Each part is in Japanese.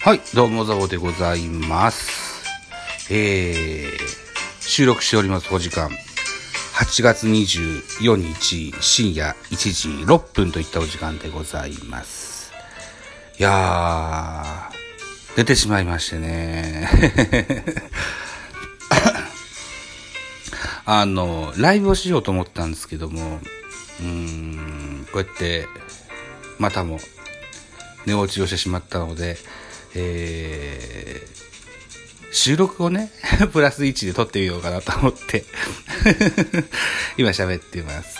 はい、どうも、ザボでございます。えー、収録しておりますお時間、8月24日深夜1時6分といったお時間でございます。いやー、出てしまいましてね。あの、ライブをしようと思ったんですけども、うーん、こうやって、またも寝落ちをしてしまったので、えー、収録をね、プラス1で撮ってみようかなと思って、今喋ってます。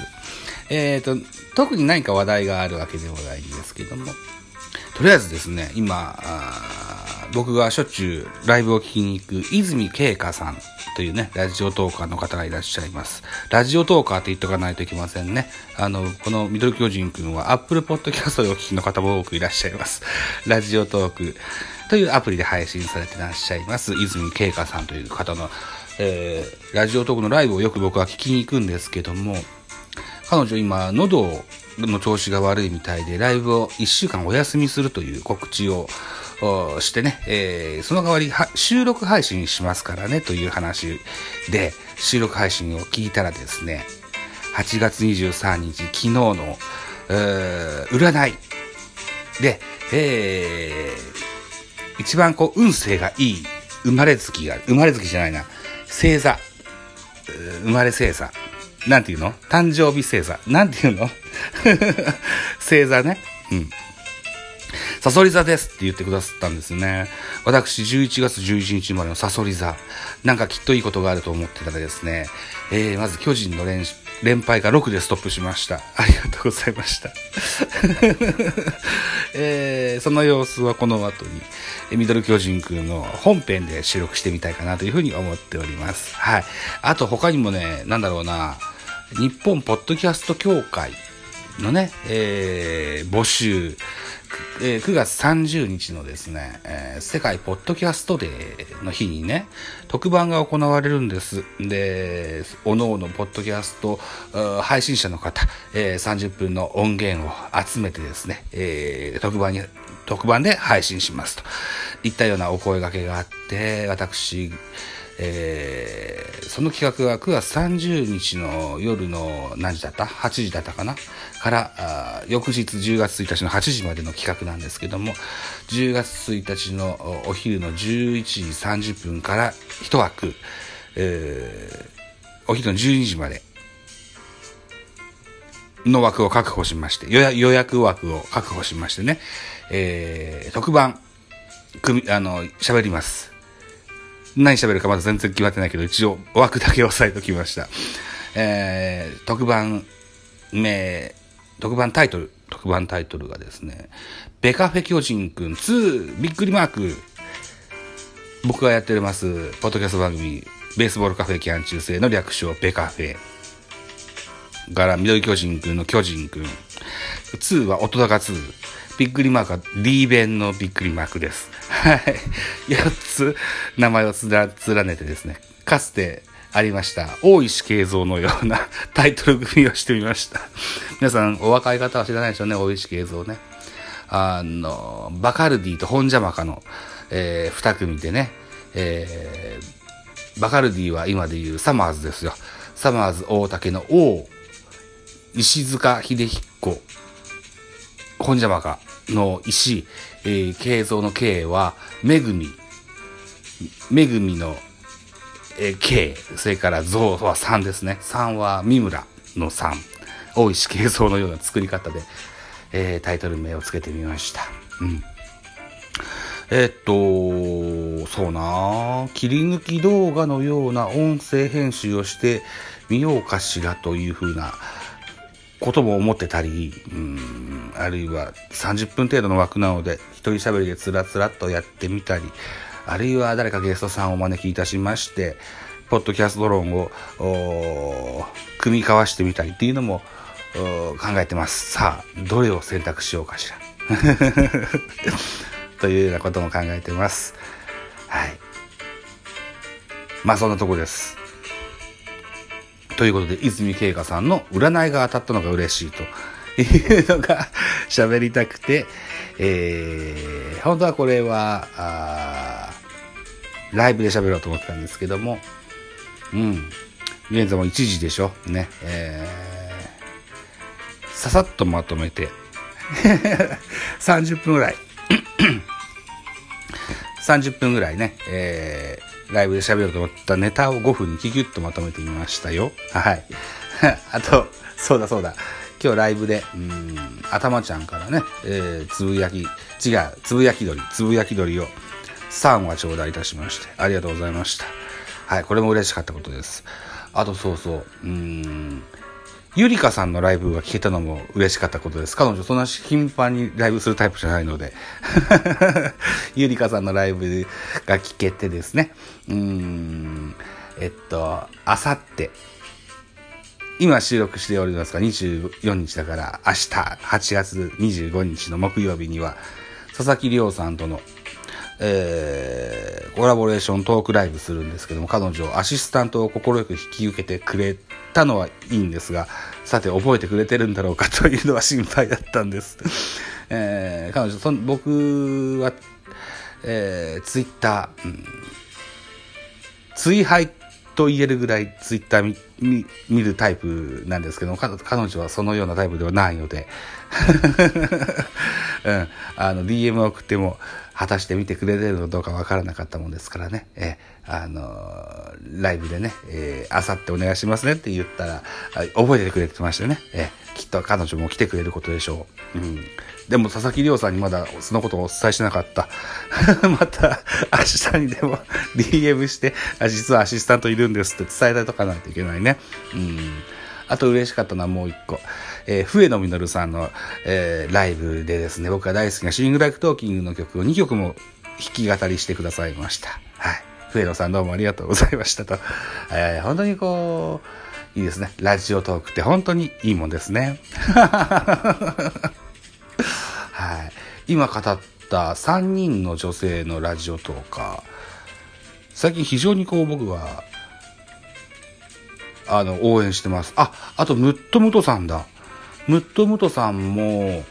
えーと、特に何か話題があるわけでもないんですけども、とりあえずですね、今、僕がしょっちゅうライブを聞きに行く泉慶香さんというね、ラジオトーカーの方がいらっしゃいます。ラジオトーカーって言っとかないといけませんね。あの、このミドル巨人くんは Apple Podcast でお聞きの方も多くいらっしゃいます。ラジオトークというアプリで配信されてらっしゃいます、泉慶香さんという方の、えー、ラジオトークのライブをよく僕は聞きに行くんですけども、彼女今、喉の調子が悪いみたいで、ライブを1週間お休みするという告知をしてね、えーその代わり収録配信しますからねという話で、収録配信を聞いたらですね、8月23日、昨日の、えー占いで、えー一番こう、運勢がいい生まれ月が、生まれ月じゃないな、星座、生まれ星座。なんていうの？誕生日星座。なんていうの？星座ね。うん。サソリ座ですって言ってくださったんですね。私、11月11日生まれのサソリ座。なんかきっといいことがあると思ってたらですね、えー、まず巨人の連連敗が6でストップしました。ありがとうございました。えー、その様子はこの後に、ミドル巨人くんの本編で収録してみたいかなというふうに思っております。はい。あと他にもね、なんだろうな、日本ポッドキャスト協会のね、えー募集、えー9月30日のですね、えー世界ポッドキャストデーの日にね、特番が行われるんです。で、おのおのポッドキャスト配信者の方、えー30分の音源を集めてですね、えー特番に、特番で配信しますといったようなお声掛けがあって、私、えーその企画は9月30日の夜の何時だった ?8 時だったかな？から、翌日10月1日の8時までの企画なんですけども、10月1日のお昼の11時30分から一枠、えーお昼の12時までの枠を確保しまして、予約枠を確保しましてね、えー特番、組、あの、喋ります。何喋るかまだ全然決まってないけど、一応枠だけ押さえときました。えー、特番名、特番タイトル、特番タイトルがですね、ベカフェ巨人くん2びっくりマーク。僕がやっております、ポッドキャスト番組、ベースボールカフェキャン中世の略称、ベカフェ。から、緑巨人くんの巨人くん。2は音高2。びっくりマークは D 弁のびっくりマークです。はい。4つ名前を連ねてですね、かつてありました、大石慶三のようなタイトル組みをしてみました。皆さん、お若い方は知らないでしょうね、大石慶三ね。あの、バカルディと本邪魔かの、えー二組でね、えーバカルディは今で言うサマーズですよ。サマーズ大竹の王、石塚秀彦、本邪魔かの石、えー、慶三の慶は、めぐみ、めぐみの、えー、慶、それから象は3ですね。3は三村の3。大石慶三のような作り方で、えータイトル名をつけてみました。うん。えっと、そうな切り抜き動画のような音声編集をしてみようかしらというふうなことも思ってたり、うん、あるいは30分程度の枠なので、一人喋りでつらつらっとやってみたり、あるいは誰かゲストさんをお招きいたしまして、ポッドキャスト論を、ー組み交わしてみたりっていうのも考えてます。さあ、どれを選択しようかしら。というようなことも考えてます。はい。まあそんなとこです。ということで、泉慶香さんの占いが当たったのが嬉しいというのが 喋りたくて、えー、本当はこれは、あライブで喋ろうと思ってたんですけども、うん。現在も1時でしょ？ね。えー、ささっとまとめて、30分ぐらい 30分ぐらいね、えー、ライブで喋ろうと思ったネタを5分にキュキュッとまとめてみましたよ。はい。あと、そうだそうだ。今日ライブで、うん、頭ちゃんからね、えー、つぶやき、違う、つぶやき鳥、つぶやき鳥を3話頂戴いたしまして、ありがとうございました。はい、これも嬉しかったことです。あとそうそう、うん、ゆりかさんのライブが聴けたのも嬉しかったことです。彼女そんな頻繁にライブするタイプじゃないので。ゆりかさんのライブが聴けてですね。うん、えっと、あさって、今収録しておりますが、24日だから明日8月25日の木曜日には、佐々木亮さんとのえー、コラボレーショントークライブするんですけども、彼女、アシスタントを快く引き受けてくれたのはいいんですが、さて覚えてくれてるんだろうかというのは心配だったんです。えー、彼女、その僕は、えー、ツイッター、うん、追廃と言えるぐらいツイッター見見るタイプなんですけど、彼女はそのようなタイプではないので、うん、あの、DM を送っても、果たして見てくれてるのかどうかわからなかったもんですからね、えあのー、ライブでね、えー、あさってお願いしますねって言ったら、覚えてくれてましたね、えー、きっと彼女も来てくれることでしょう。うん。でも佐々木亮さんにまだそのことをお伝えしなかった。また明日にでも DM して、実はアシスタントいるんですって伝えておかないといけないね。うん。あと嬉しかったのはもう一個。えー、笛野実さんの、えー、ライブでですね、僕が大好きな SING LIKE TALKING の曲を2曲も弾き語りしてくださいました。はい。笛野さんどうもありがとうございましたと。えー、本当にこう、いいですね。ラジオトークって本当にいいもんですね。はい。今語った3人の女性のラジオトーカー。最近非常にこう僕は、あの、応援してます。あ、あと、ムットムトさんだ。ムットムトさんも、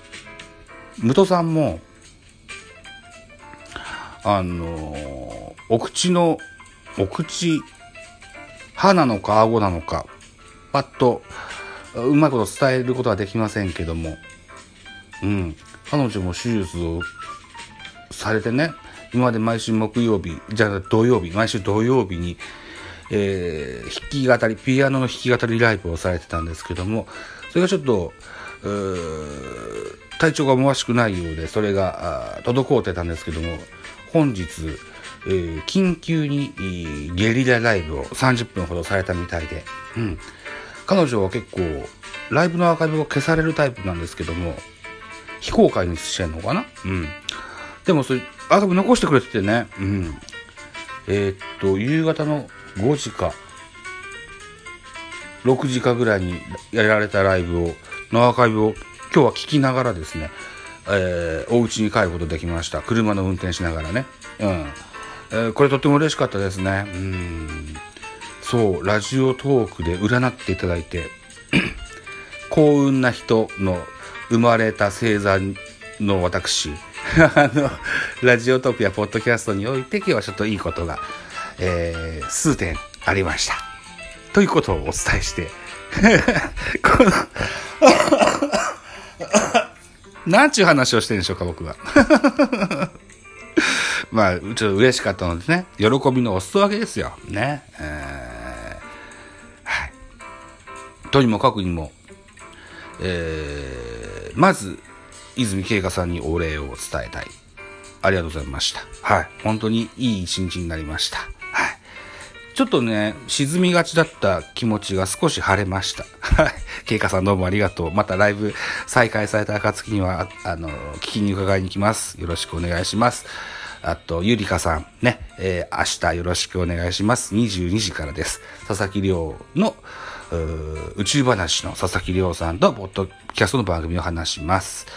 ムトさんも、あの、お口の、お口、歯なのか顎なのか、パッと、うまいこと伝えることはできませんけども、うん。彼女も手術をされてね、今まで毎週木曜日、じゃあ土曜日、毎週土曜日に、えー、弾き語り、ピアノの弾き語りライブをされてたんですけども、それがちょっと、体調が思わしくないようで、それが滞ってたんですけども、本日、緊急にゲリラライブを30分ほどされたみたいで、うん。彼女は結構、ライブのアーカイブを消されるタイプなんですけども、非公開にしてんのかな？うん。でもそれ、アーカイブ残してくれててね、うん。えー、っと、夕方の5時か、6時かぐらいにやられたライブを、のアーカイブを今日は聞きながらですね、えー、お家に帰ることできました。車の運転しながらね。うん。えー、これとっても嬉しかったですね。うん。そう、ラジオトークで占っていただいて、幸運な人の生まれた星座の私、あの、ラジオトークやポッドキャストにおいて今日はちょっといいことが、えー、数点ありました。ということをお伝えして、この なんちゅう話をしてるんでしょうか、僕は。まあ、ちょっと嬉しかったのでね、喜びのお裾分けですよ。ね。えー、はい。とにもかくにも、えー、まず、泉慶香さんにお礼を伝えたい。ありがとうございました。はい。本当にいい一日になりました。ちょっとね、沈みがちだった気持ちが少し晴れました。はい。ケイカさんどうもありがとう。またライブ再開された暁には、あの、聞きに伺いに来ます。よろしくお願いします。あと、ゆりかさん、ね、えー、明日よろしくお願いします。22時からです。佐々木亮の、宇宙話の佐々木亮さんと、ポッドキャストの番組を話します。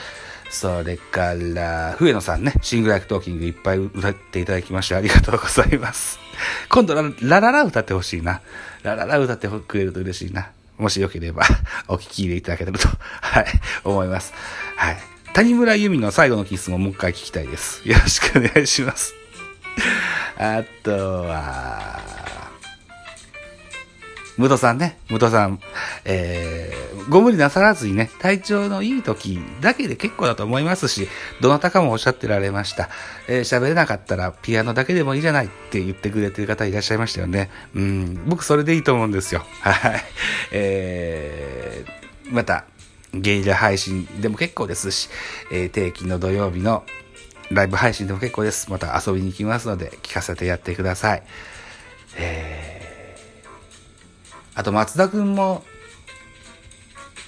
それから、笛野さんね、 SING LIKE TALKING いっぱい歌っていただきましてありがとうございます。今度ラ、ラララ歌ってほしいな。ラララ歌ってくれると嬉しいな。もしよければ お聞き入れいただけたらと、はい、思います。はい。谷村由美の最後のキスももう一回聞きたいです。よろしくお願いします。あとは、武藤さんね、武藤さん、えー、ご無理なさらずにね、体調のいい時だけで結構だと思いますし、どなたかもおっしゃってられました。えー、喋れなかったらピアノだけでもいいじゃないって言ってくれてる方いらっしゃいましたよね。うん、僕それでいいと思うんですよ。はい。えー、また、ゲリラ配信でも結構ですし、えー、定期の土曜日のライブ配信でも結構です。また遊びに行きますので、聞かせてやってください。えーあと松田くんも、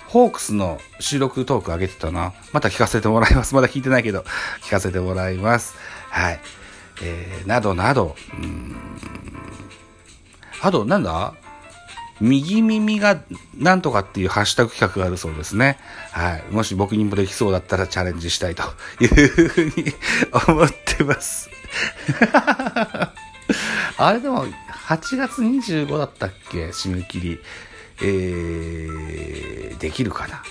ホークスの収録トーク上げてたな。また聞かせてもらいます。まだ聞いてないけど、聞かせてもらいます。はい。えー、などなど、うん。あと、なんだ？右耳がなんとかっていうハッシュタグ企画があるそうですね。はい。もし僕にもできそうだったらチャレンジしたいというふうに思ってます。あれでも、8月25だったっけ？締め切り。えー、できるかな？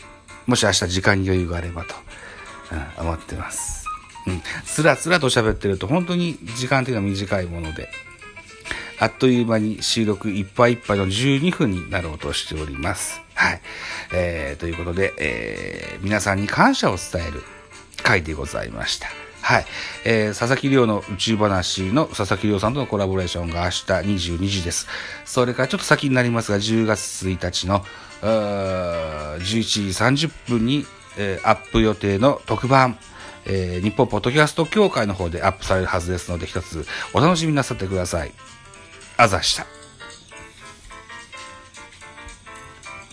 もし明日時間に余裕があればと、うん、思ってます。うん。つらつらと喋ってると本当に時間的には短いもので、あっという間に収録いっぱいいっぱいの12分になろうとしております。はい。えー、ということで、えー、皆さんに感謝を伝える回でございました。はい。えー、佐々木亮の宇宙話の佐々木亮さんとのコラボレーションが明日22時です。それからちょっと先になりますが、10月1日の、11時30分に、えー、アップ予定の特番、えー、日本ポッドキャスト協会の方でアップされるはずですので、一つお楽しみなさってください。あざした。